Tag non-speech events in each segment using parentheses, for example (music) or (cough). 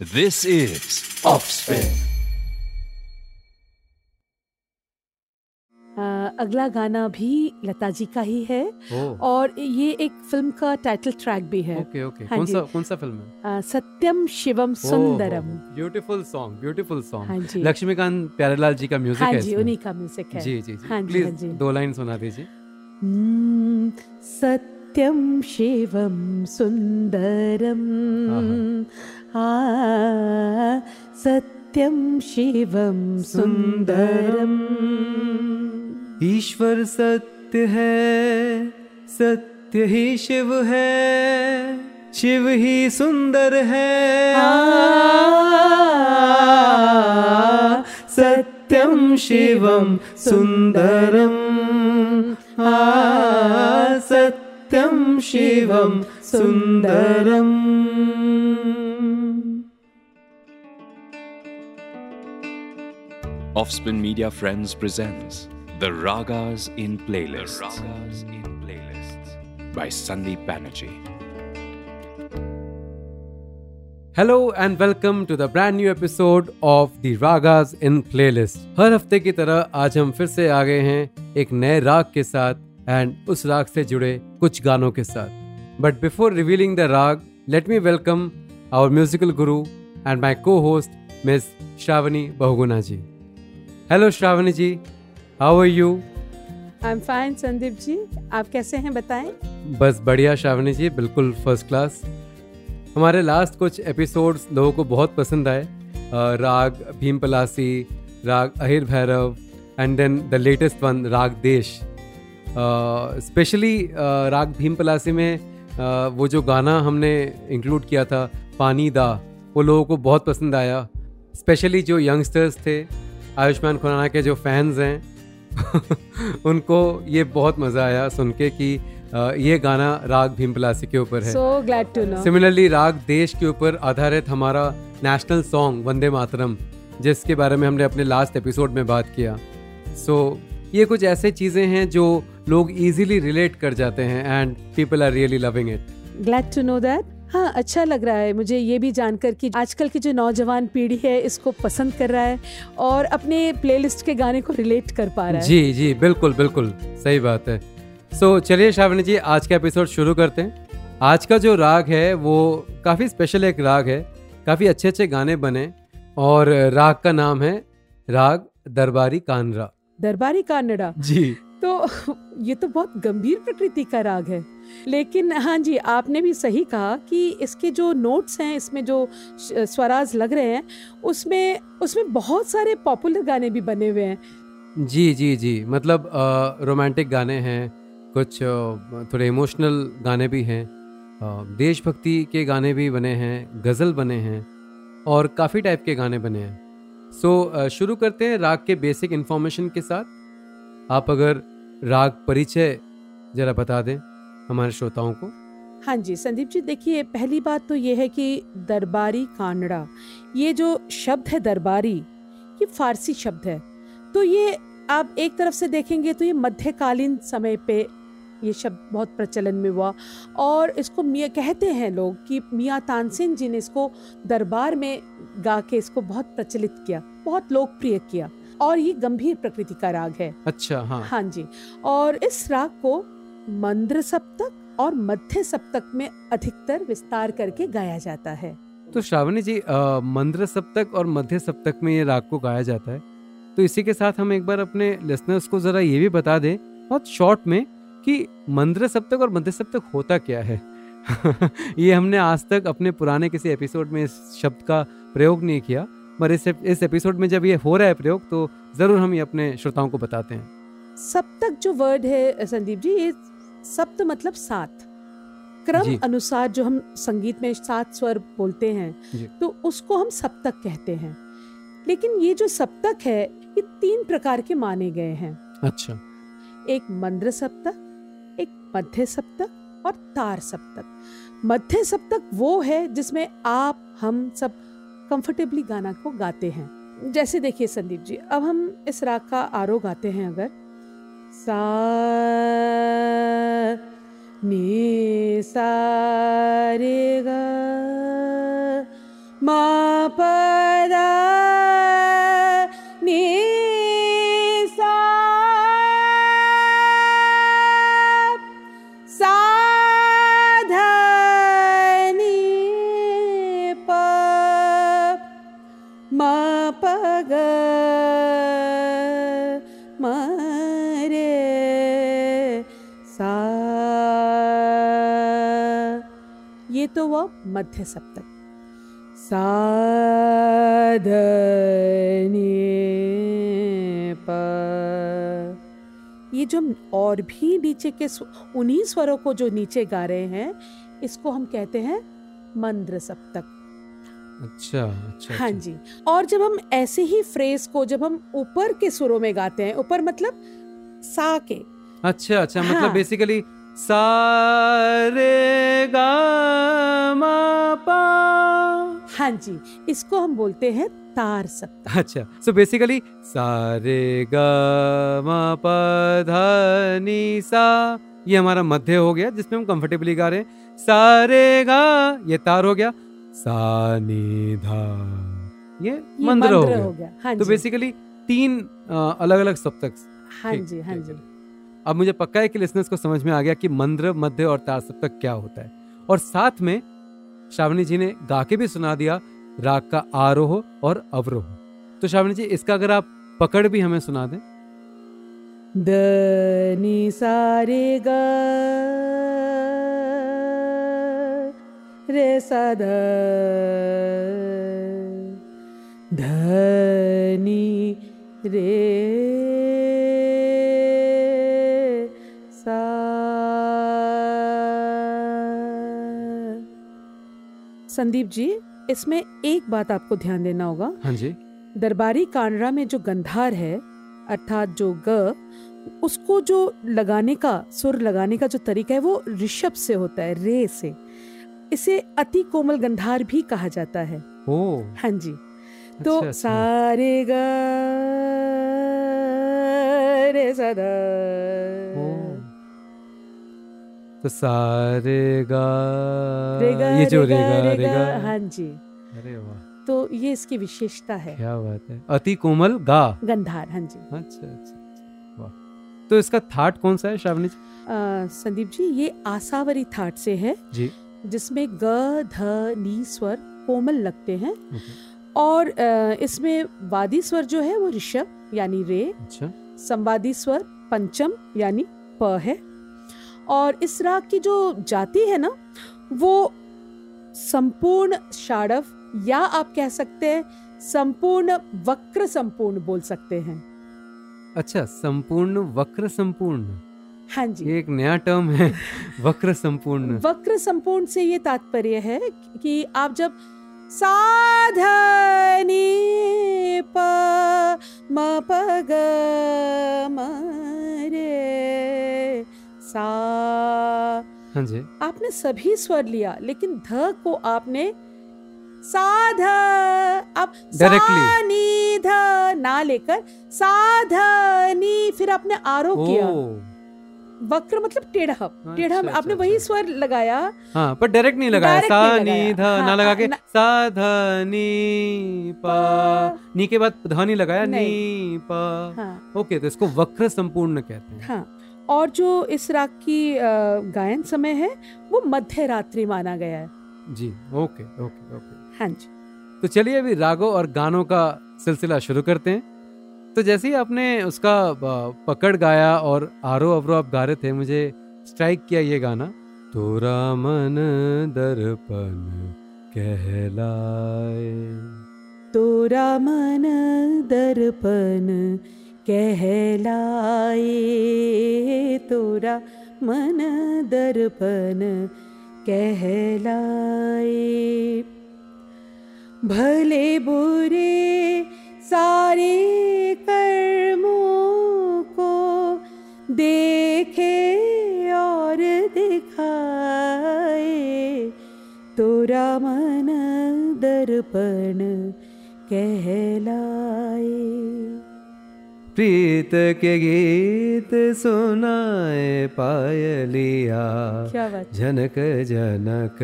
This is Offspin. अ, अगला गाना भी लता जी का ही है ओह और ये एक फ़िल्म का टाइटल ट्रैक भी है। ओके ओके हाँ कौन सा कौन सा फ़िल्म है? अ, Satyam Shivam Sundaram. Beautiful song beautiful song हाँ लक्ष्मीकांत प्यारेलाल जी का म्यूज़िक हाँ है जी उन्हीं का म्यूज़िक है। जी जी जी। हाँ जी, हाँ जी। दो लाइन सुना दीजिए। हम्म, सत्यम शिवम सुंदरम। आ, सत्यम शिवम सुंदरम ईश्वर सत्य है सत्य ही शिव है शिव ही सुंदर है आ, सत्यम शिवम सुंदरम आ, Satyam Shivam Sundaram Offspin Media Friends presents The Ragas in Playlists. The Ragas in Playlists by Sandeep Banerjee. Hello and welcome to the brand new episode of the ragas in playlist हर हफ़्ते की तरह आज हम फिर से आ गए हैं एक नए राग के साथ एंड उस राग से जुड़े कुछ गानों के साथ but before revealing the raga let me welcome our musical guru and my co host miss Shravani Bahuguna ji hello Shravani ji how are you I am fine Sandeep ji आप कैसे हैं बताएँ? बस बढ़िया श्रावणी जी बिल्कुल फ़र्स्ट क्लास हमारे last कुछ episodes लोगों को बहुत पसंद आए। राग भीम पलासी राग Ahir Bhairav and then the latest one raga Desh. Specially राग भीम पलासी में अ, वो जो गाना हमने इंक्लूड किया था पानी दा वो लोगों को बहुत पसंद आया। स्पेशली जो यंगस्टर्स थे आयुष्मान खुराना के जो फैंस हैं (laughs) उनको ये बहुत मज़ा आया सुन के कि ये गाना राग भीम पलासी के ऊपर है। So glad to know similarly राग देश के ऊपर आधारित हमारा नेशनल सॉन्ग वंदे मातरम जिसके बारे में हमने अपने लास्ट एपिसोड में बात किया। सो so, ये कुछ ऐसे चीज़ें हैं जो लोग इजीली रिलेट कर जाते हैं and people are really loving it glad to know that हाँ अच्छा लग रहा है मुझे ये भी जानकर कि आजकल की जो नौजवान पीढ़ी है इसको पसंद कर रहा है और अपने प्लेलिस्ट के गाने को रिलेट कर पा रहा है। जी जी बिल्कुल बिल्कुल सही बात है। सो so, चलिए श्रावणी जी आज का एपिसोड शुरू करते हैं। आज का जो राग है वो काफ़ी स्पेशल एक राग है। काफ़ी अच्छे अच्छे गाने बने और राग का नाम है राग दरबारी कानरा दरबारी कानड़ा? जी। तो ये तो बहुत गंभीर प्रकृति का राग है। लेकिन हाँ जी, आपने भी सही कहा कि इसके जो नोट्स हैं, इसमें जो स्वराज लग रहे हैं, उसमें उसमें बहुत सारे पॉपुलर गाने भी बने हुए हैं। जी जी जी। मतलब रोमांटिक गाने हैं, कुछ थोड़े इमोशनल गाने भी हैं देशभक्ति के गाने भी बने हैं, गज़ल बने हैं, और काफ़ी टाइप के गाने बने हैं। सो शुरू करते हैं राग के बेसिक इन्फॉर्मेशन के साथ। आप अगर राग परिचय ज़रा बता दें। हमारे श्रोताओं को? हाँ जी संदीप जी देखिए पहली बात तो ये है कि दरबारी कानड़ा ये जो शब्द है दरबारी ये फारसी शब्द है। तो ये आप एक तरफ़ से देखेंगे तो ये मध्यकालीन समय पे ये शब्द बहुत प्रचलन में हुआ और इसको मियाँ कहते हैं लोग कि मियाँ तानसेन जी ने इसको दरबार में गा के इसको बहुत प्रचलित किया बहुत लोकप्रिय किया और ये गंभीर प्रकृति का राग है। अच्छा हाँ। हाँ जी और इस राग को मंद्र सप्तक और मध्य सप्तक में अधिकतर विस्तार करके गाया जाता है। तो श्रावणी जी मंद्र सप्तक और मध्य सप्तक में ये राग को गाया जाता है। तो इसी के साथ हम एक बार अपने लिसनर्स को ज़रा ये भी बता दें बहुत शॉर्ट में कि मंद्र सप्तक और मध्य सप्तक होता क्या है? (laughs) ये हमने आज तक अपने पुराने किसी एपिसोड में इस शब्द का प्रयोग नहीं किया पर इस इस एपिसोड में जब ये हो रहा है प्रयोग तो ज़रूर हम ये अपने श्रोताओं को बताते हैं। सप्तक जो वर्ड है संदीप जी ये सप्त मतलब सात। क्रम अनुसार जो हम संगीत में सात स्वर बोलते हैं तो उसको हम सप्तक कहते हैं। लेकिन ये जो सप्तक है ये तीन प्रकार के माने गए हैं। अच्छा। एक मंद्र सप्तक एक मध्य सप्तक और तार सप्तक। मध्य सप्तक वो है जिसमें आप हम सब कंफर्टेबली गाना को गाते हैं। जैसे देखिए संदीप जी अब हम इस राग का आरोह गाते हैं अगर। सा नि मा मध्य सप्तक साधनी ये जो और भी नीचे के उन्हीं स्वरों को जो नीचे गा रहे हैं इसको हम कहते हैं मंद्र सप्तक अच्छा अच्छा हाँ अच्छा। जी और जब हम ऐसे ही फ्रेज को जब हम ऊपर के सुरों में गाते हैं ऊपर मतलब सा के अच्छा अच्छा हाँ, मतलब हाँ। बेसिकली सारे गा हाँ जी इसको हम बोलते हैं तार सप्तक अच्छा सो बेसिकली सारे गा सा ये हमारा मध्य हो गया जिसमें हम कंफर्टेबली गा रहे हैं। सारे गा ये तार हो गया सा नी धा ये ये मंत्र हो गया। हो गया हाँ तो बेसिकली तीन अलग अलग सप्तक। हाँ जी हाँ जी। अब मुझे पक्का है कि लिसनर्स को समझ में आ गया कि मंद्र मध्य और तार सप्तक क्या होता है। और साथ में श्रावणी जी ने गा के भी सुना दिया, राग का आरोह और अवरोह। तो श्रावणी जी, इसका अगर आप पकड़ भी हमें सुना दें। द नि सा रे ग, रे सा ध ध रे संदीप जी इसमें एक बात आपको ध्यान देना होगा हाँ जी दरबारी कानड़ा में जो गंधार है अर्थात जो ग उसको जो लगाने का सुर लगाने का जो तरीका है वो ऋषभ से होता है रे से इसे अति कोमल गंधार भी कहा जाता है ओ हाँ जी अच्छा, तो अच्छा। सारे ग रे सा ध। ओ। तो सारे गा रेगा ये जो रेगा, रेगा रेगा, रेगा। हाँ जी। अरे वाह। तो ये इसकी विशेषता है। क्या बात है। अति कोमल गा। गंधार हाँ जी। अच्छा अच्छा अच्छा, वाह। तो इसका थाट कौन सा है श्रावणी जी? संदीप जी ये आसावरी थाट से है। जी। जिसमें ग ध नी स्वर कोमल लगते हैं। और इसमें वादी स्वर जो है वो ऋषभ यानी रे। अच्छा। संवादी स्वर पंचम यानी प है। और इस राग की जो जाति है ना वो संपूर्ण शाड़व या आप कह सकते हैं संपूर्ण वक्र संपूर्ण बोल सकते हैं। अच्छा संपूर्ण वक्र संपूर्ण। हाँ जी। एक नया टर्म है (laughs) वक्र संपूर्ण। वक्र संपूर्ण से ये तात्पर्य है कि आप जब साधनी प म प ग म सा। हाँ जी। आपने सभी स्वर लिया लेकिन ध को आपने साध आप नी ध ना लेकर साध नी फिर आपने आरोह किया। वक्र मतलब टेढ़ा। टेढ़ा अच्छा, आपने अच्छा, वही अच्छा। स्वर लगाया। हाँ पर डायरेक्ट नहीं लगाया। सा नी। ध ना हाँ, लगा के ना- सा ध नी पा। नी के बाद ध नहीं लगाया नी पा। हाँ। ओके तो इसको वक्र संपूर्ण कहते हैं। हाँ। और जो इस राग की गायन समय है वो मध्य रात्रि माना गया है। जी ओके ओके ओके। हाँ जी। तो चलिए अभी रागों और गानों का सिलसिला शुरू करते हैं। तो जैसे ही आपने उसका पकड़ गाया और आरो अवरो आप गा रहे थे मुझे स्ट्राइक किया ये गाना। तोरा मन दर्पण कहलाए। तोरा मन दर्पण कहलाए तोरा मन दर्पण कहलाए। भले बुरे सारे कर्मों को देखे और दिखाए, तोरा मन दर्पण कहलाए प्रीत के गीत सुनाए पायलिया। जनक जनक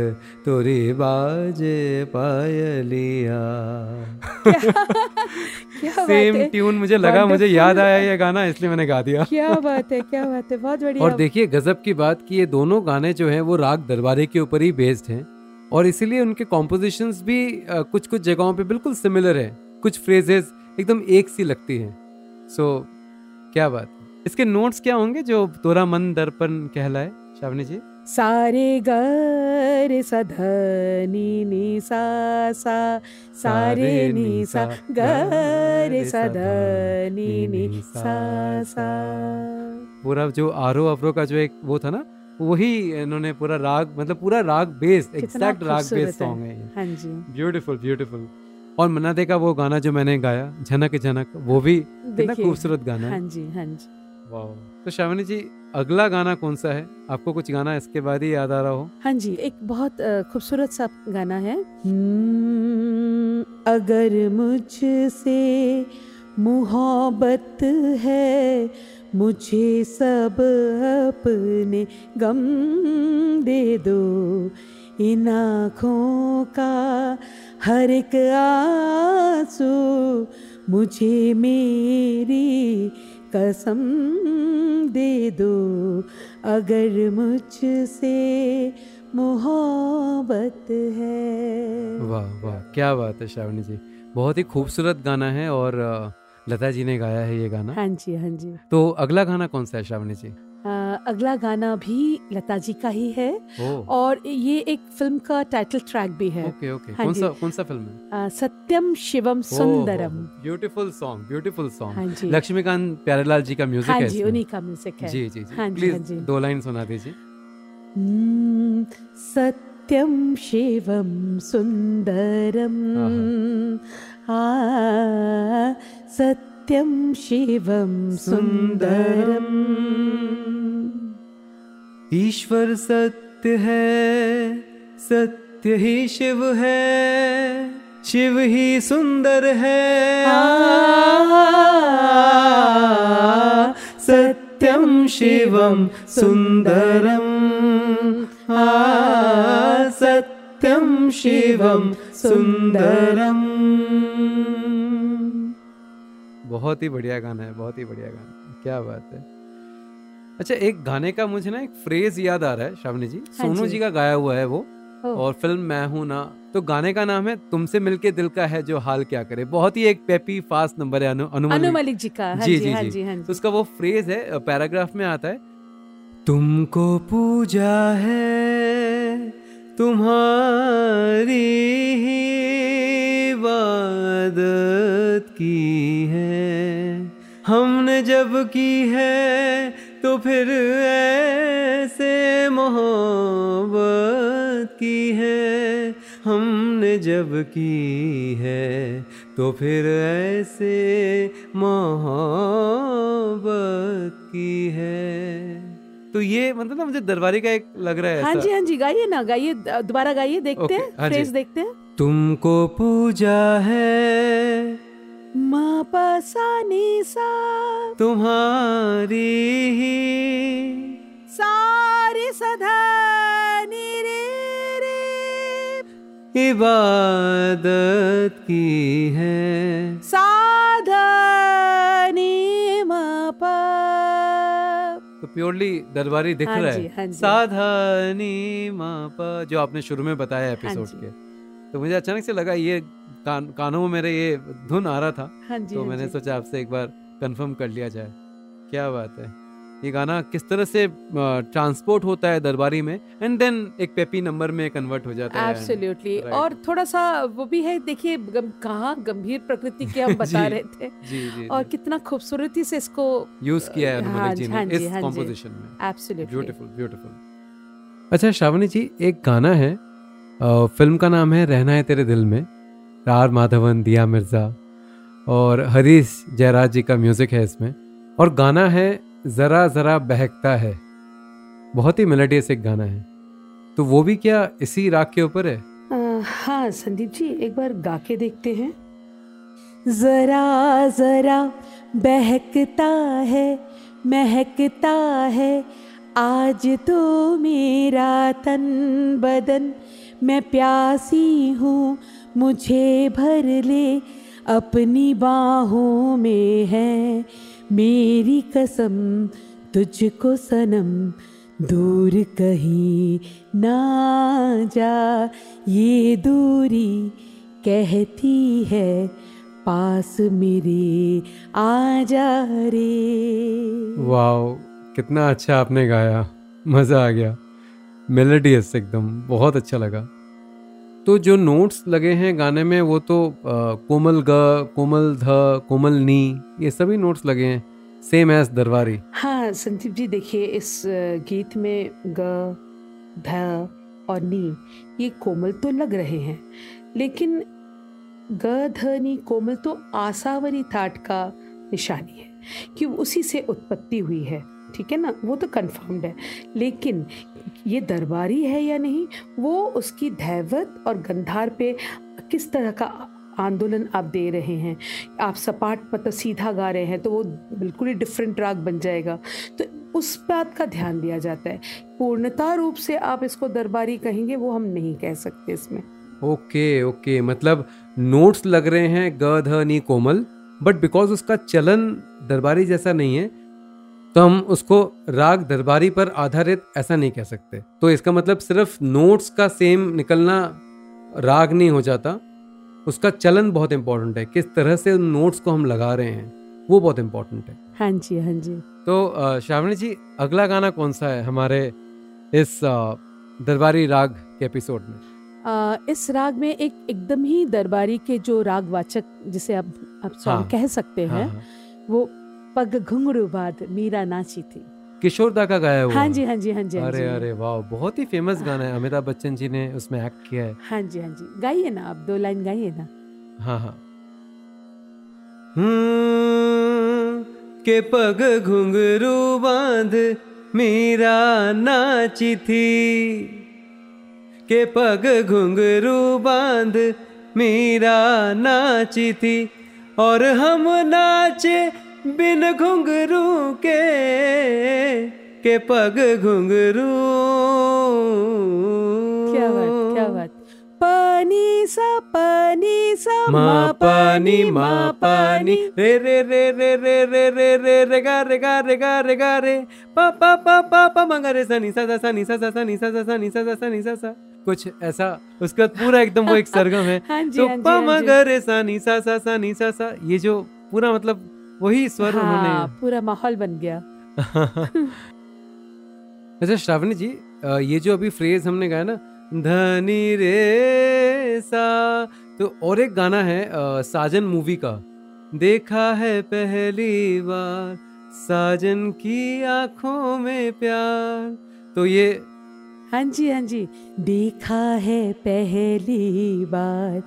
तोरी बाजे पायलिया। सेम ट्यून मुझे लगा मुझे याद आया ये गाना इसलिए मैंने गा दिया। क्या बात है क्या बात है बहुत बढ़िया। और देखिए गजब की बात कि ये दोनों गाने जो हैं वो राग दरबारे के ऊपर ही बेस्ड हैं। और इसीलिए उनके कॉम्पोजिशंस भी कुछ कुछ जगहों पे बिल्कुल सिमिलर है। कुछ फ्रेजेस एकदम एक सी लगती हैं। सो so, क्या बात इसके नोट्स क्या होंगे जो तोरा मन दर्पण कहलाए शावनी जी? सारे गर सधनी नि सा सा सारे नि सा गर सधनी नि सा सा। पूरा जो आरो अवरो का जो एक वो था ना वही इन्होंने पूरा राग मतलब पूरा राग बेस्ड एग्जैक्ट राग बेस्ड सॉन्ग है। हाँ जी। ब्यूटीफुल ब्यूटीफुल और मन्ना दे का वो गाना जो मैंने गाया झनक झनक वो भी कितना खूबसूरत गाना हाँ। जी हाँ जी। वाह। तो श्रावणी जी अगला गाना कौन सा है? आपको कुछ गाना इसके बाद ही याद आ रहा हो? हाँ जी एक बहुत खूबसूरत सा गाना है। हम्म, अगर मुझसे मोहब्बत है मुझे सब अपने गम दे दो। इन आँखों का हर एक आँसू मुझे मेरी कसम दे दो। अगर मुझसे मोहब्बत है। वाह वाह क्या बात है श्रावणी जी। बहुत ही खूबसूरत गाना है और लता जी ने गाया है ये गाना। हाँ जी हाँ जी। तो अगला गाना कौन सा है श्रावणी जी? अगला गाना भी लता जी का ही है और ये एक फ़िल्म का टाइटल ट्रैक भी है। Okay okay. हाँ कौन सा कौन सा फ़िल्म है? Satyam Shivam Sundaram. Beautiful song beautiful song Laxmikant Pyarelal ji का म्यूज़िक हाँ है जी उन्हीं का म्यूज़िक है। जी जी जी। हाँ प्लीज़ दो लाइन सुना दीजिए। हम्म, सत्यम शिवम सुंदरम। आ सत्यम शिवम सुंदरम। ईश्वर सत्य है, सत्य ही शिव है, शिव ही सुंदर है। सत्यम शिवम सुंदरम। सत्यम शिवम सुंदरम। बहुत ही बढ़िया गाना है, बहुत ही बढ़िया गाना क्या बात है। अच्छा एक गाने का मुझे ना एक फ्रेज याद आ रहा है श्रावणी जी। हाँ सोनू जी। जी का गाया हुआ है वो और फ़िल्म मैं हूँ ना। तो गाने का नाम है तुमसे मिलके दिल का है जो हाल क्या करे। बहुत ही एक पेपी फास्ट नंबर है अनु अनुमन अनु मलिक जी का। हाँ जी, जी जी, हाँ जी। जी हाँ तो उसका वो फ्रेज है पैराग्राफ में आता है तुमको पूजा है तुम्हारी ही इबादत की है। हमने जब की है तो फिर ऐसे मोहब्बत की है हमने जब की है तो फिर ऐसे मोहब्बत की है। तो ये मतलब ना मुझे दरबारी का एक लग रहा है हाँ जी हाँ जी गाइए ना गाइए दोबारा गाइए देखते ओके, हैं हाँ फ्रेज देखते हैं। तुमको पूजा है मा पा सा। तुम्हारी ही सारे सधा नी रे रे। इबादत की है। साधा नी मा पा तो प्योरली दरबारी दिख हाँ रहा है। हाँ। साधानी मापा जो आपने शुरू में बताया एपिसोड जी। के। तो मुझे अचानक से लगा ये कान कानों में मेरे ये धुन आ रहा था। हाँ जी तो हाँ मैंने जी। सोचा आपसे एक बार कंफर्म कर लिया जाए। क्या बात है। ये गाना किस तरह से ट्रांसपोर्ट होता है दरबारी में? एंड देन एक पेपी नंबर में कन्वर्ट हो जाता है। Absolutely Right. और थोड़ा सा वो भी है देखिए गम, कहाँ गंभीर प्रकृति के हम (laughs) बता जी, रहे थे। जी जी, और जी। कितना खूबसूरती से इसको यूज़ किया है हाँ जी जी, ने हाँ इस हाँ जी। में। एब्सोल्युटली ब्यूटीफुल ब्यूटीफुल अच्छा श्रावणी जी एक गाना है फ़िल्म का नाम है रहना है तेरे दिल में आर माधवन दिया मिर्ज़ा और हरीश जयराज जी का म्यूज़िक है इसमें। और गाना है जरा जरा बहकता है। बहुत ही मेलोडियस एक गाना है। तो वो भी क्या इसी राग के ऊपर है? आ, हाँ संदीप जी एक बार गा के देखते हैं। जरा जरा बहकता है महकता है आज तो मेरा तन बदन मैं प्यासी हूँ, मुझे भर ले, अपनी बाहों में है। मेरी कसम तुझको सनम, दूर कहीं ना जा। ये दूरी कहती है, पास मेरे आ जा रे। वाह कितना अच्छा आपने गाया, मज़ा आ गया। मेलोडियस एकदम बहुत अच्छा लगा। तो जो नोट्स लगे हैं गाने में वो तो आ, कोमल ग कोमल ध कोमल नी ये सभी नोट्स लगे हैं सेम एज दरबारी। हाँ संदीप जी देखिए इस गीत में ग ध और नी ये कोमल तो लग रहे हैं लेकिन ग ध नी कोमल तो आसावरी थाट का निशानी है कि उसी से उत्पत्ति हुई है। ठीक है ना? वो तो कन्फर्म्ड है। लेकिन ये दरबारी है या नहीं, वो उसकी धैवत और गंधार पे किस तरह का आंदोलन आप दे रहे हैं? आप सपाट मतलब सीधा गा रहे हैं तो वो बिल्कुल ही डिफरेंट राग बन जाएगा। तो उस बात का ध्यान दिया जाता है। पूर्णता रूप से आप इसको दरबारी कहेंगे, वो हम नहीं कह सकते इसमें। Okay okay. मतलब नोट्स लग रहे हैं ग, ध, नी, कोमल बट बिकॉज़ उसका चलन दरबारी जैसा नहीं है तो हम उसको राग दरबारी पर आधारित ऐसा नहीं कह सकते। तो इसका मतलब सिर्फ़ नोट्स का सेम निकलना राग नहीं हो जाता। उसका चलन बहुत इंपॉर्टेंट है। किस तरह से उन नोट्स को हम लगा रहे हैं वो बहुत इंपॉर्टेंट है। हाँ जी हाँ जी। तो श्रावणी जी अगला गाना कौन सा है हमारे इस दरबारी राग के एपिसोड में? आ, इस राग में एक एकदम ही दरबारी के जो रागवाचक जिसे आप आप हाँ, कह सकते हैं हाँ, हाँ। वो पग घुंघरू बाद मीरा नाची थी। किशोर दा का गाया हुआ? हाँ जी हाँ जी हाँ जी हाँ अरे अरे वाह बहुत ही फ़ेमस गाना है। अमिताभ बच्चन जी ने उसमें एक्ट किया है। हाँ जी हाँ जी। गाइए ना आप दो लाइन गाइए ना। हाँ हाँ। हम्म, के पग घुंघरू बाँध मीरा नाची थी। के पग घुंघरू बाँध मीरा नाची थी। और हम नाचे बिन घुंघरू के के पग घुंघरू। क्या बात क्या बात। पानी सा पानी सा मा पानी मा पानी। रे रे रे रे रे रे रे रे रे गा रे गा रे गा रे गा रे। पा पा पा पा पा मगा रे सा नी सा सा सा सा सा सा सा सा सा सा सा सा सा सा। कुछ ऐसा उसके बाद पूरा एकदम वो एक सरगम है। हाँ तो हाँ पा हाँ जी। रे सा सा सा सा सा सा। ये जो पूरा मतलब वही स्वर हाँ, उन्होंने पूरा माहौल बन गया। (laughs) अच्छा श्रावणी जी ये जो अभी फ्रेज हमने गाया ना धनी रे सा तो और एक गाना है अ, साजन मूवी का। देखा है पहली बार साजन की आँखों में प्यार। तो ये हाँ जी हाँ जी। देखा है पहली बार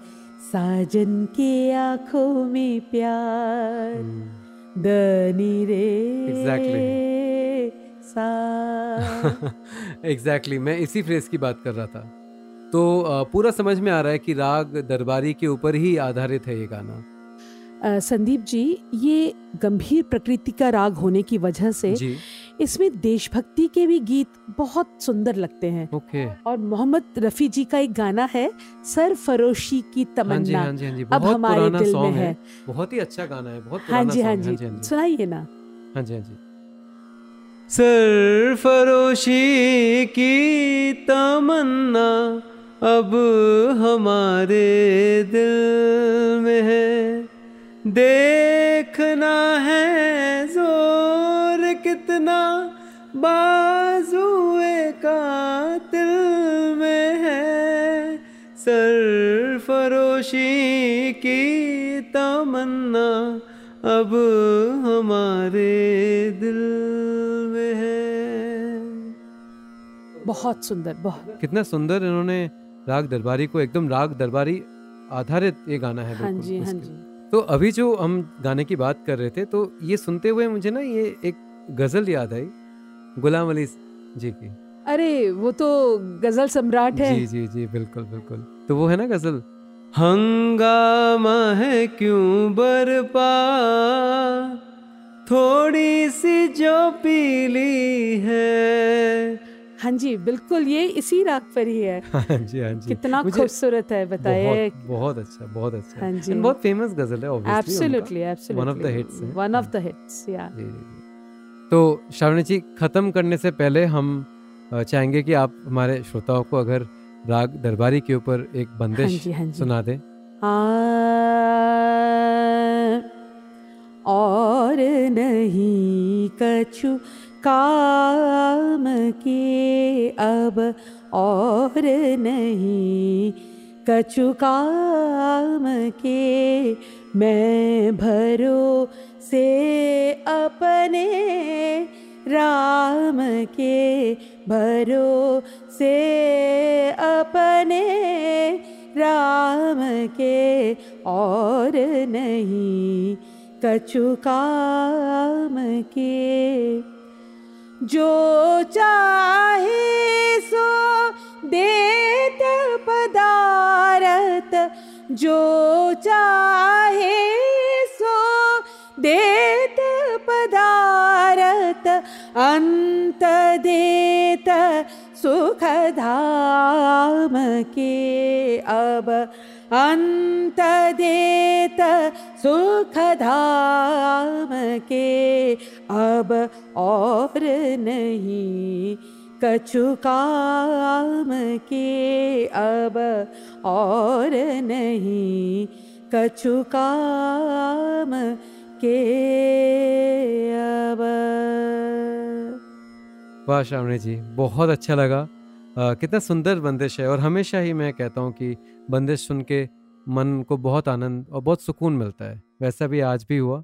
साजन के आँखों में प्यार। रे (laughs) सा। (laughs) एग्जैक्टली मैं इसी फ्रेज की बात कर रहा था। तो पूरा समझ में आ रहा है कि राग दरबारी के ऊपर ही आधारित है ये गाना। संदीप जी ये गंभीर प्रकृति का राग होने की वजह से जी। इसमें देशभक्ति के भी गीत बहुत सुंदर लगते हैं। ओके। और मोहम्मद रफी जी का एक गाना है सर फरोशी की हाँ जी तमन्ना। हाँ जी हाँ जी अब हमारे दिल में है। है। बहुत ही अच्छा गाना है बहुत हाँ। जी हाँ जी हाँ जी। सुनाइए ना। हाँ जी हाँ जी। सर फरोशी की तमन्ना अब हमारे दिल में है। देखना है ज़ोर कितना बाजुए का दिल में है। सरफरोशी की तमन्ना अब हमारे दिल में है। बहुत सुंदर बहुत। कितना सुंदर इन्होंने राग दरबारी को एकदम राग दरबारी आधारित ये गाना है हाँ जी हाँ जी। तो अभी जो हम गाने की बात कर रहे थे तो ये सुनते हुए मुझे ना ये एक गज़ल याद आई? गुलाम अली जी की। अरे वो तो गज़ल सम्राट है। जी जी जी बिल्कुल बिल्कुल। तो वो है ना गज़ल? हंगामा है क्यों बरपा? थोड़ी सी जो पीली है। हाँ जी बिल्कुल ये इसी राग पर ही है। हाँ जी हाँ जी। कितना खूबसूरत है बताइए। बहुत बहुत अच्छा बहुत अच्छा। हाँ जी। बहुत फ़ेमस गज़ल है obviously absolutely. Absolutely One of the hits है। वन ऑफ़ द हिट्स या जी, जी। तो श्रावणी जी खत्म करने से पहले हम चाहेंगे कि आप हमारे श्रोताओं को अगर राग दरबारी के ऊपर एक हाँ बंदिश जी हाँ जी। सुना दें। और नहीं कछु काम के अब और नहीं कछु काम के मैं भरो से अपने राम के भरो से अपने राम के और नहीं, कछु काम के। जो चाहे सो देत पदारत जो चाहे सो देत पदारत अंत देत सुख धाम के अब। धाम के अब। और नहीं कछु काम के अब। और नहीं कछु काम के अब वाह श्रावणी जी बहुत अच्छा लगा। आ, कितना सुंदर बंदिश है और हमेशा ही मैं कहता हूँ कि बंदिश सुन के मन को बहुत आनंद और बहुत सुकून मिलता है वैसा भी आज भी हुआ।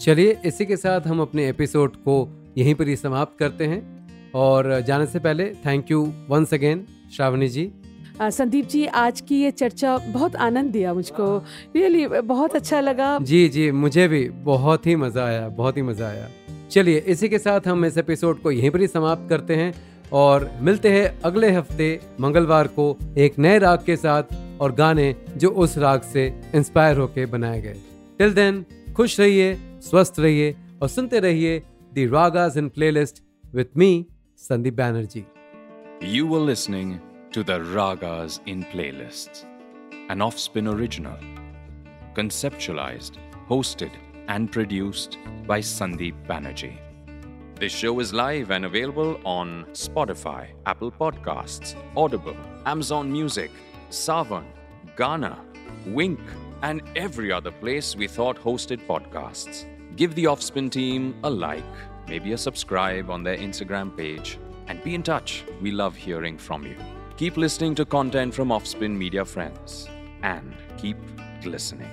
चलिए इसी के साथ हम अपने एपिसोड को यहीं पर ही समाप्त करते हैं। और जाने से पहले thank you once again Shravani ji. Sandeep ji आज की ये चर्चा बहुत आनंद दिया मुझको। रियली बहुत अच्छा लगा। जी जी मुझे भी बहुत ही मज़ा आया बहुत ही मज़ा आया। चलिए इसी के साथ हम इस एपिसोड को यहीं पर ही समाप्त करते हैं और मिलते हैं अगले हफ़्ते मंगलवार को एक नए राग के साथ और गाने जो उस राग से इंस्पायर होके बनाए गए। टिल देन खुश रहिए स्वस्थ रहिए और सुनते रहिए the ragas in playlist with me Sandeep Banerjee You were listening to the Ragas in Playlists, an Offspin original, conceptualized, hosted, and produced by Sandeep Banerjee. This show is live and available on Spotify, Apple Podcasts, Audible, Amazon Music, Savan, Ghana, Wink, and every other place we thought hosted podcasts. Give the Offspin team a like, maybe a subscribe on their Instagram page, and be in touch. We love hearing from you. Keep listening to content from Offspin Media Friends and keep listening.